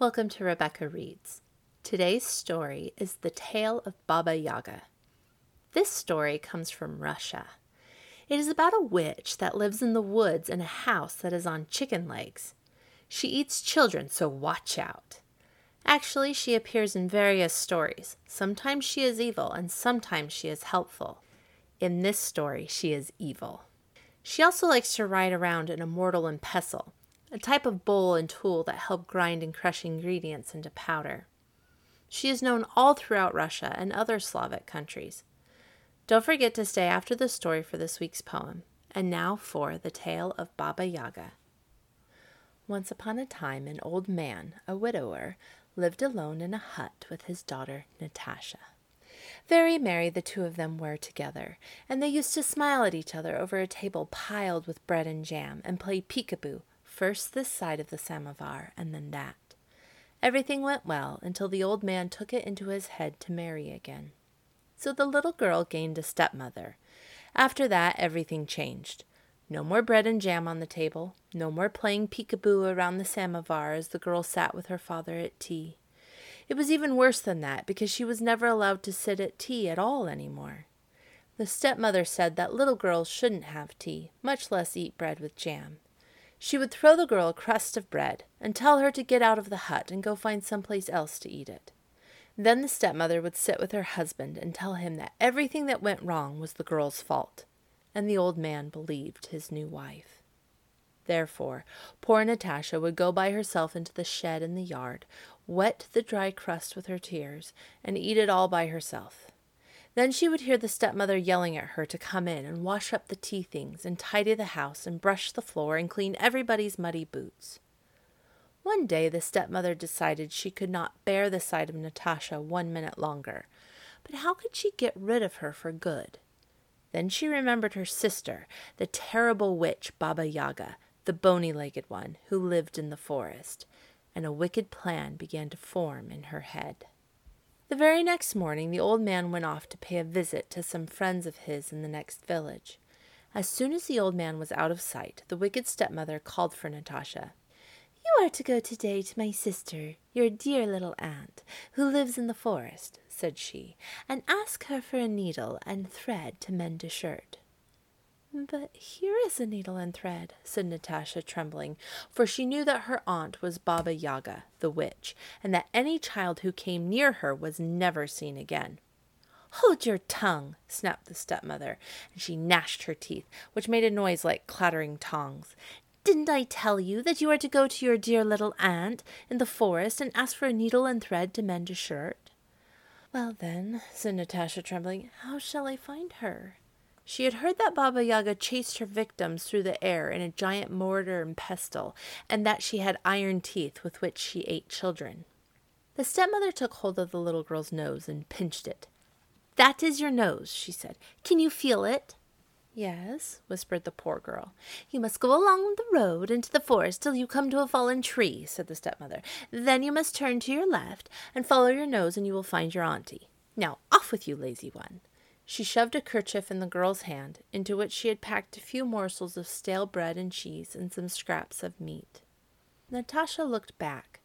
Welcome to Rebecca Reads. Today's story is The Tale of Baba Yaga. This story comes from Russia. It is about a witch that lives in the woods in a house that is on chicken legs. She eats children, so watch out. Actually, she appears in various stories. Sometimes she is evil, and sometimes she is helpful. In this story, she is evil. She also likes to ride around in a mortar and pestle, a type of bowl and tool that help grind and crush ingredients into powder. She is known all throughout Russia and other Slavic countries. Don't forget to stay after the story for this week's poem. And now for the tale of Baba Yaga. Once upon a time, an old man, a widower, lived alone in a hut with his daughter Natasha. Very merry the two of them were together, and they used to smile at each other over a table piled with bread and jam, and play peekaboo, first this side of the samovar and then that. Everything went well until the old man took it into his head to marry again. So the little girl gained a stepmother. After that, everything changed. No more bread and jam on the table, no more playing peekaboo around the samovar as the girl sat with her father at tea. It was even worse than that because she was never allowed to sit at tea at all any more. The stepmother said that little girls shouldn't have tea, much less eat bread with jam. She would throw the girl a crust of bread and tell her to get out of the hut and go find some place else to eat it. Then the stepmother would sit with her husband and tell him that everything that went wrong was the girl's fault and the old man believed his new wife. Therefore, poor Natasha would go by herself into the shed in the yard, wet the dry crust with her tears, and eat it all by herself. Then she would hear the stepmother yelling at her to come in and wash up the tea things and tidy the house and brush the floor and clean everybody's muddy boots. One day the stepmother decided she could not bear the sight of Natasha one minute longer. But how could she get rid of her for good? Then she remembered her sister, the terrible witch Baba Yaga, the bony legged one, who lived in the forest, and a wicked plan began to form in her head. The very next morning, the old man went off to pay a visit to some friends of his in the next village. As soon as the old man was out of sight, the wicked stepmother called for Natasha. You are to go today to my sister, your dear little aunt, who lives in the forest, said she, and ask her for a needle and thread to mend a shirt. But here is a needle and thread, said Natasha, trembling, for she knew that her aunt was Baba Yaga, the witch, and that any child who came near her was never seen again. Hold your tongue, snapped the stepmother, and she gnashed her teeth, which made a noise like clattering tongs. Didn't I tell you that you are to go to your dear little aunt in the forest and ask for a needle and thread to mend a shirt? Well, then, said Natasha, trembling, how shall I find her? She had heard that Baba Yaga chased her victims through the air in a giant mortar and pestle, and that she had iron teeth with which she ate children. The stepmother took hold of the little girl's nose and pinched it. That is your nose, she said. Can you feel it? Yes, whispered the poor girl. You must go along the road into the forest till you come to a fallen tree, said the stepmother. Then you must turn to your left and follow your nose, and you will find your auntie. Now, off with you, lazy one. She shoved a kerchief in the girl's hand, into which she had packed a few morsels of stale bread and cheese and some scraps of meat. Natasha looked back.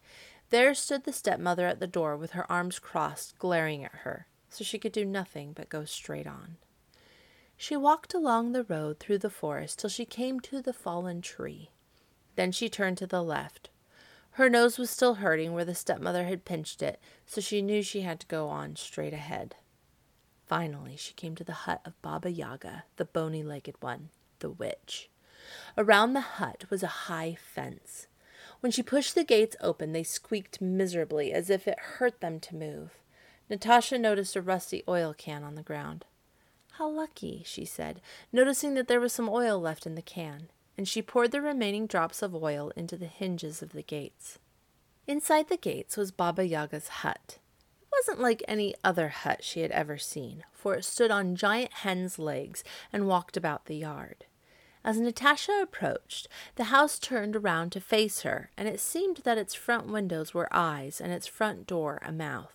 There stood the stepmother at the door with her arms crossed, glaring at her, so she could do nothing but go straight on. She walked along the road through the forest till she came to the fallen tree. Then she turned to the left. Her nose was still hurting where the stepmother had pinched it, so she knew she had to go on straight ahead. Finally, she came to the hut of Baba Yaga, the bony legged one, the witch. Around the hut was a high fence. When she pushed the gates open, they squeaked miserably as if it hurt them to move. Natasha noticed a rusty oil can on the ground. How lucky, she said, noticing that there was some oil left in the can, and she poured the remaining drops of oil into the hinges of the gates. Inside the gates was Baba Yaga's hut. Wasn't like any other hut she had ever seen, for it stood on giant hen's legs and walked about the yard. As Natasha approached, the house turned around to face her, and it seemed that its front windows were eyes and its front door a mouth.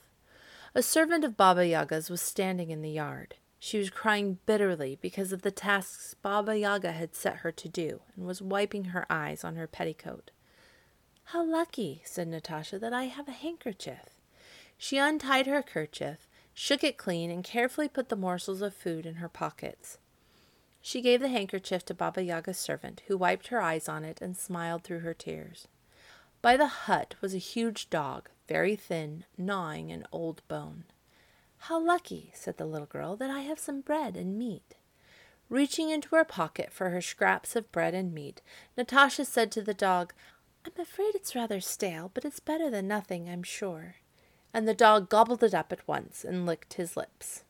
A servant of Baba Yaga's was standing in the yard. She was crying bitterly because of the tasks Baba Yaga had set her to do, and was wiping her eyes on her petticoat. How lucky, said Natasha, that I have a handkerchief. She untied her kerchief, shook it clean, and carefully put the morsels of food in her pockets. She gave the handkerchief to Baba Yaga's servant, who wiped her eyes on it and smiled through her tears. By the hut was a huge dog, very thin, gnawing an old bone. How lucky, said the little girl, that I have some bread and meat. Reaching into her pocket for her scraps of bread and meat, Natasha said to the dog, I'm afraid it's rather stale, but it's better than nothing, I'm sure. And the dog gobbled it up at once and licked his lips.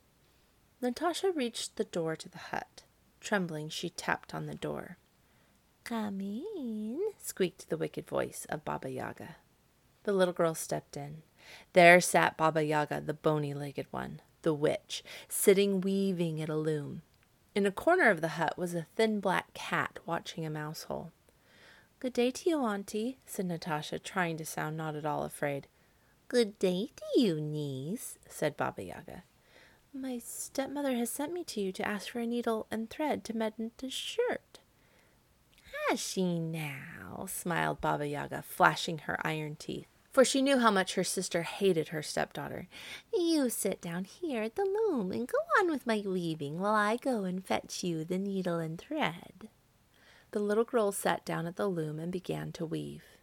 Natasha reached the door to the hut. Trembling, she tapped on the door. Come in, squeaked the wicked voice of Baba Yaga. The little girl stepped in. There sat Baba Yaga, the bony legged one, the witch, sitting weaving at a loom. In a corner of the hut was a thin black cat watching a mouse hole. Good day to you, Auntie, said Natasha, trying to sound not at all afraid. Good day to you, niece, said Baba Yaga. My stepmother has sent me to you to ask for a needle and thread to mend a shirt. Has she now? smiled Baba Yaga, flashing her iron teeth, for she knew how much her sister hated her stepdaughter. You sit down here at the loom and go on with my weaving while I go and fetch you the needle and thread. The little girl sat down at the loom and began to weave.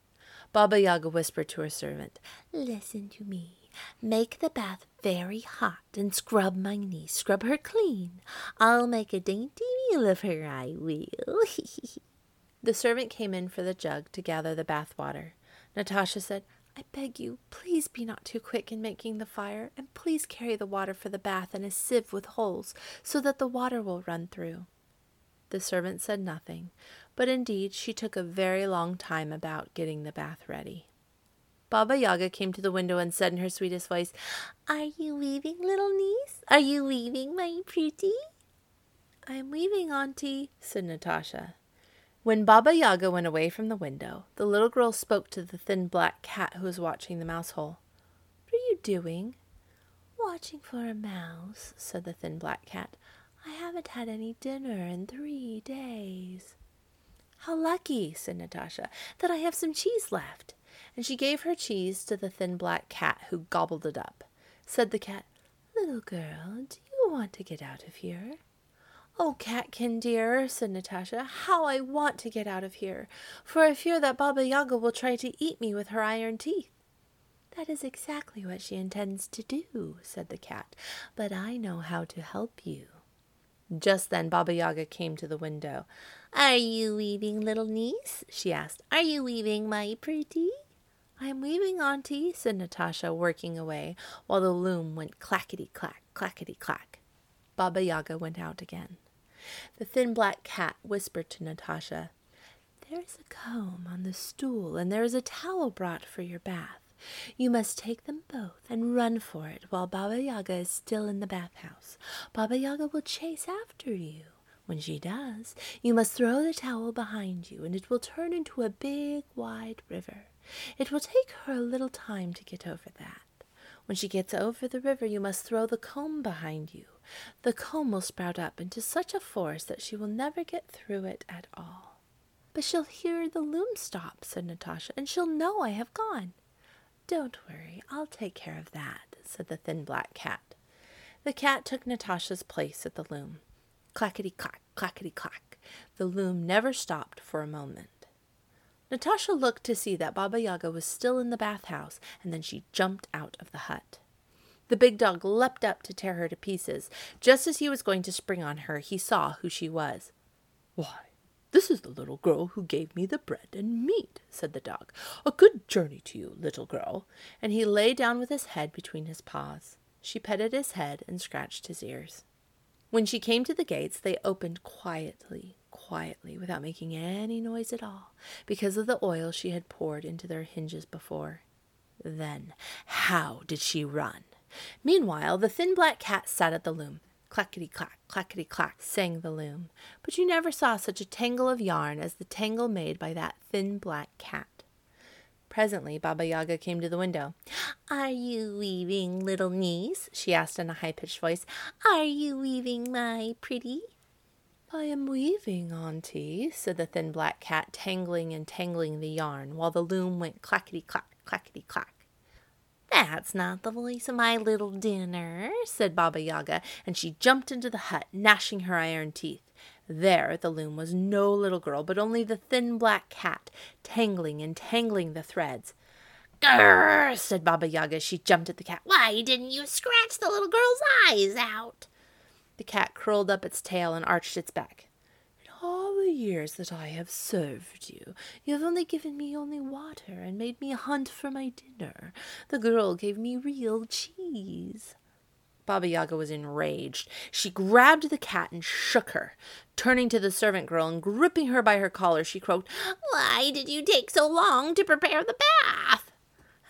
Baba Yaga whispered to her servant, Listen to me. Make the bath very hot and scrub my niece. Scrub her clean. I'll make a dainty meal of her, I will. the servant came in for the jug to gather the bath water. Natasha said, I beg you, please be not too quick in making the fire, and please carry the water for the bath in a sieve with holes, so that the water will run through. The servant said nothing, but indeed she took a very long time about getting the bath ready. Baba Yaga came to the window and said in her sweetest voice, Are you weaving, little niece? Are you weaving, my pretty? I am weaving, auntie, said Natasha. When Baba Yaga went away from the window, the little girl spoke to the thin black cat who was watching the mouse hole. What are you doing? Watching for a mouse, said the thin black cat. I haven't had any dinner in three days. How lucky, said Natasha, that I have some cheese left and she gave her cheese to the thin black cat, who gobbled it up. Said the cat, Little girl, do you want to get out of here? Oh, Catkin dear, said Natasha, how I want to get out of here, for I fear that Baba Yaga will try to eat me with her iron teeth. That is exactly what she intends to do, said the cat, but I know how to help you. Just then Baba Yaga came to the window. Are you weaving, little niece? she asked. Are you weaving, my pretty? I am weaving, Auntie, said Natasha, working away, while the loom went clackety clack, clackety clack. Baba Yaga went out again. The thin black cat whispered to Natasha, There is a comb on the stool, and there is a towel brought for your bath. You must take them both and run for it while Baba Yaga is still in the bathhouse. Baba Yaga will chase after you. When she does, you must throw the towel behind you, and it will turn into a big, wide river. It will take her a little time to get over that. When she gets over the river, you must throw the comb behind you. The comb will sprout up into such a force that she will never get through it at all. But she'll hear the loom stop, said Natasha, and she'll know I have gone. Don't worry, I'll take care of that, said the thin black cat. The cat took Natasha's place at the loom. Clackety clack, clackety clack. The loom never stopped for a moment. Natasha looked to see that Baba Yaga was still in the bathhouse, and then she jumped out of the hut. The big dog leapt up to tear her to pieces. Just as he was going to spring on her, he saw who she was. Why, this is the little girl who gave me the bread and meat, said the dog. A good journey to you, little girl. And he lay down with his head between his paws. She petted his head and scratched his ears. When she came to the gates, they opened quietly, quietly, without making any noise at all, because of the oil she had poured into their hinges before. Then, how did she run? Meanwhile, the thin black cat sat at the loom. Clackety clack, clackety clack, sang the loom. But you never saw such a tangle of yarn as the tangle made by that thin black cat. Presently, Baba Yaga came to the window. Are you weaving, little niece? she asked in a high pitched voice. Are you weaving, my pretty? I am weaving, Auntie, said the thin black cat, tangling and tangling the yarn, while the loom went clackety clack, clackety clack. That's not the voice of my little dinner, said Baba Yaga, and she jumped into the hut, gnashing her iron teeth. There at the loom was no little girl, but only the thin black cat, tangling and tangling the threads. Grrr, said Baba Yaga as she jumped at the cat. Why didn't you scratch the little girl's eyes out? The cat curled up its tail and arched its back. The years that I have served you, you have only given me only water and made me hunt for my dinner. The girl gave me real cheese. Baba Yaga was enraged. She grabbed the cat and shook her. Turning to the servant girl and gripping her by her collar, she croaked, Why did you take so long to prepare the bath?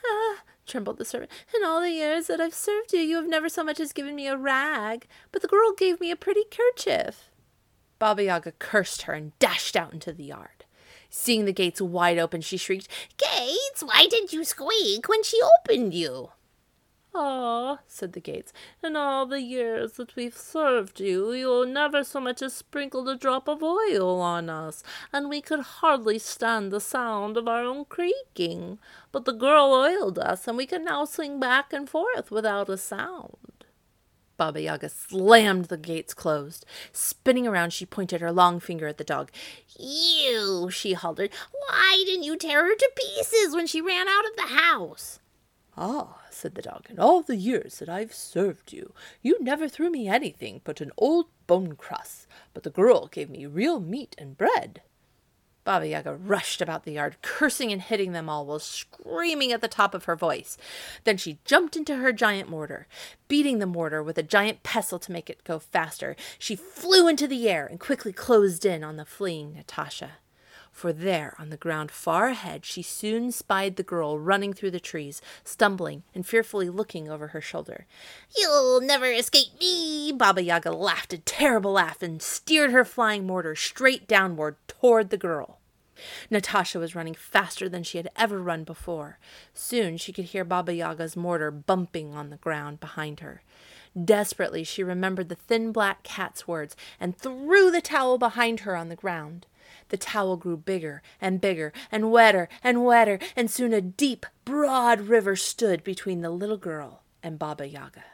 Ah, trembled the servant. In all the years that I've served you, you have never so much as given me a rag, but the girl gave me a pretty kerchief. Baba Yaga cursed her and dashed out into the yard. Seeing the gates wide open, she shrieked, Gates, why didn't you squeak when she opened you? Ah, said the gates, in all the years that we've served you, you never so much as sprinkled a drop of oil on us, and we could hardly stand the sound of our own creaking. But the girl oiled us, and we can now swing back and forth without a sound. Baba Yaga slammed the gates closed. Spinning around, she pointed her long finger at the dog. You, she hollered, why didn't you tear her to pieces when she ran out of the house? Ah, said the dog, in all the years that I've served you, you never threw me anything but an old bone crust, but the girl gave me real meat and bread. Baba Yaga rushed about the yard, cursing and hitting them all while screaming at the top of her voice. Then she jumped into her giant mortar. Beating the mortar with a giant pestle to make it go faster, she flew into the air and quickly closed in on the fleeing Natasha for there, on the ground far ahead, she soon spied the girl running through the trees, stumbling and fearfully looking over her shoulder. You'll never escape me! Baba Yaga laughed a terrible laugh and steered her flying mortar straight downward toward the girl. Natasha was running faster than she had ever run before. Soon she could hear Baba Yaga's mortar bumping on the ground behind her. Desperately, she remembered the thin black cat's words and threw the towel behind her on the ground. The towel grew bigger and bigger and wetter and wetter, and soon a deep, broad river stood between the little girl and Baba Yaga.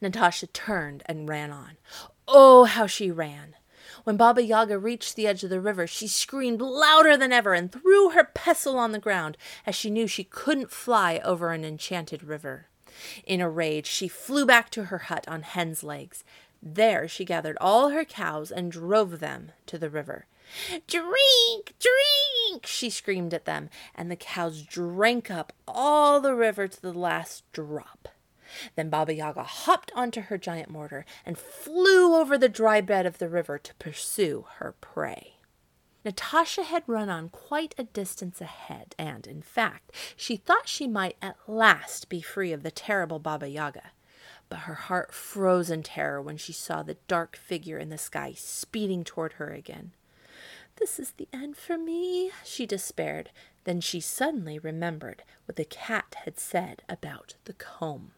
Natasha turned and ran on. Oh, how she ran! When Baba Yaga reached the edge of the river, she screamed louder than ever and threw her pestle on the ground, as she knew she couldn't fly over an enchanted river. In a rage, she flew back to her hut on hen's legs. There she gathered all her cows and drove them to the river. Drink, drink, she screamed at them, and the cows drank up all the river to the last drop. Then Baba Yaga hopped onto her giant mortar and flew over the dry bed of the river to pursue her prey. Natasha had run on quite a distance ahead, and, in fact, she thought she might at last be free of the terrible Baba Yaga. But her heart froze in terror when she saw the dark figure in the sky speeding toward her again. This is the end for me, she despaired. Then she suddenly remembered what the cat had said about the comb.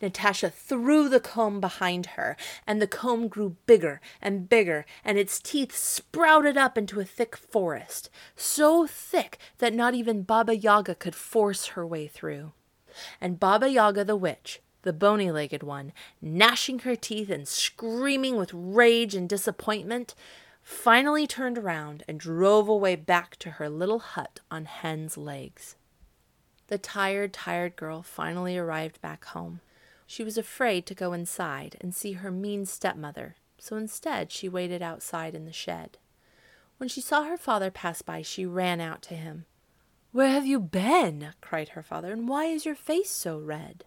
Natasha threw the comb behind her, and the comb grew bigger and bigger, and its teeth sprouted up into a thick forest, so thick that not even Baba Yaga could force her way through. And Baba Yaga the witch, the bony legged one, gnashing her teeth and screaming with rage and disappointment, finally turned around and drove away back to her little hut on hen's legs. The tired, tired girl finally arrived back home. She was afraid to go inside and see her mean stepmother, so instead she waited outside in the shed. When she saw her father pass by, she ran out to him. Where have you been? cried her father, and why is your face so red?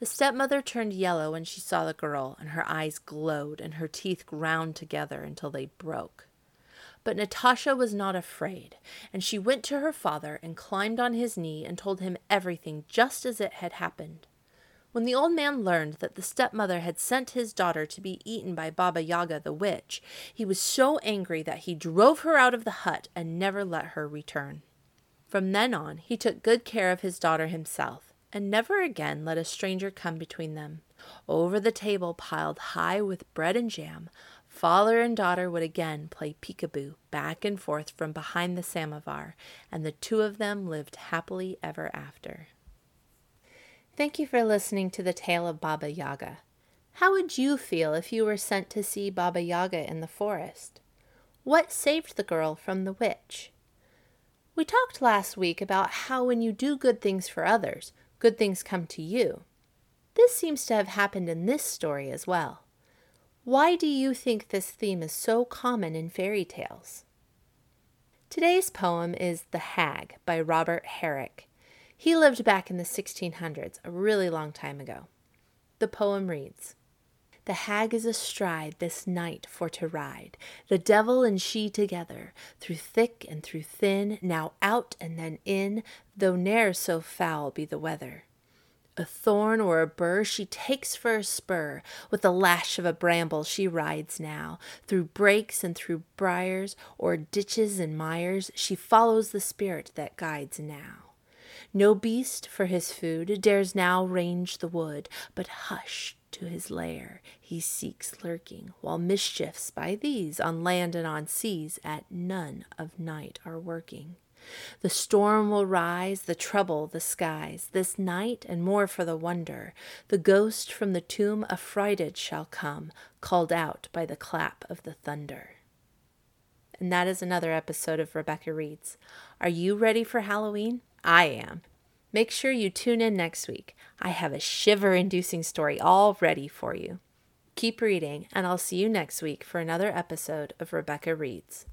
The stepmother turned yellow when she saw the girl, and her eyes glowed and her teeth ground together until they broke. But Natasha was not afraid, and she went to her father and climbed on his knee and told him everything just as it had happened. When the old man learned that the stepmother had sent his daughter to be eaten by Baba Yaga the witch, he was so angry that he drove her out of the hut and never let her return. From then on, he took good care of his daughter himself and never again let a stranger come between them. Over the table piled high with bread and jam, father and daughter would again play peekaboo back and forth from behind the samovar, and the two of them lived happily ever after. Thank you for listening to the tale of Baba Yaga. How would you feel if you were sent to see Baba Yaga in the forest? What saved the girl from the witch? We talked last week about how when you do good things for others, good things come to you. This seems to have happened in this story as well. Why do you think this theme is so common in fairy tales? Today's poem is The Hag by Robert Herrick. He lived back in the 1600s, a really long time ago. The poem reads The hag is astride this night for to ride, the devil and she together, through thick and through thin, now out and then in, though ne'er so foul be the weather. A thorn or a burr she takes for a spur, with the lash of a bramble she rides now. Through brakes and through briars, or ditches and mires, she follows the spirit that guides now. No beast for his food dares now range the wood, but hushed to his lair he seeks lurking, while mischiefs by these on land and on seas at none of night are working. The storm will rise, the trouble the skies, this night and more for the wonder. The ghost from the tomb affrighted shall come, called out by the clap of the thunder. And that is another episode of Rebecca Reads. Are you ready for Halloween? I am. Make sure you tune in next week. I have a shiver inducing story all ready for you. Keep reading, and I'll see you next week for another episode of Rebecca Reads.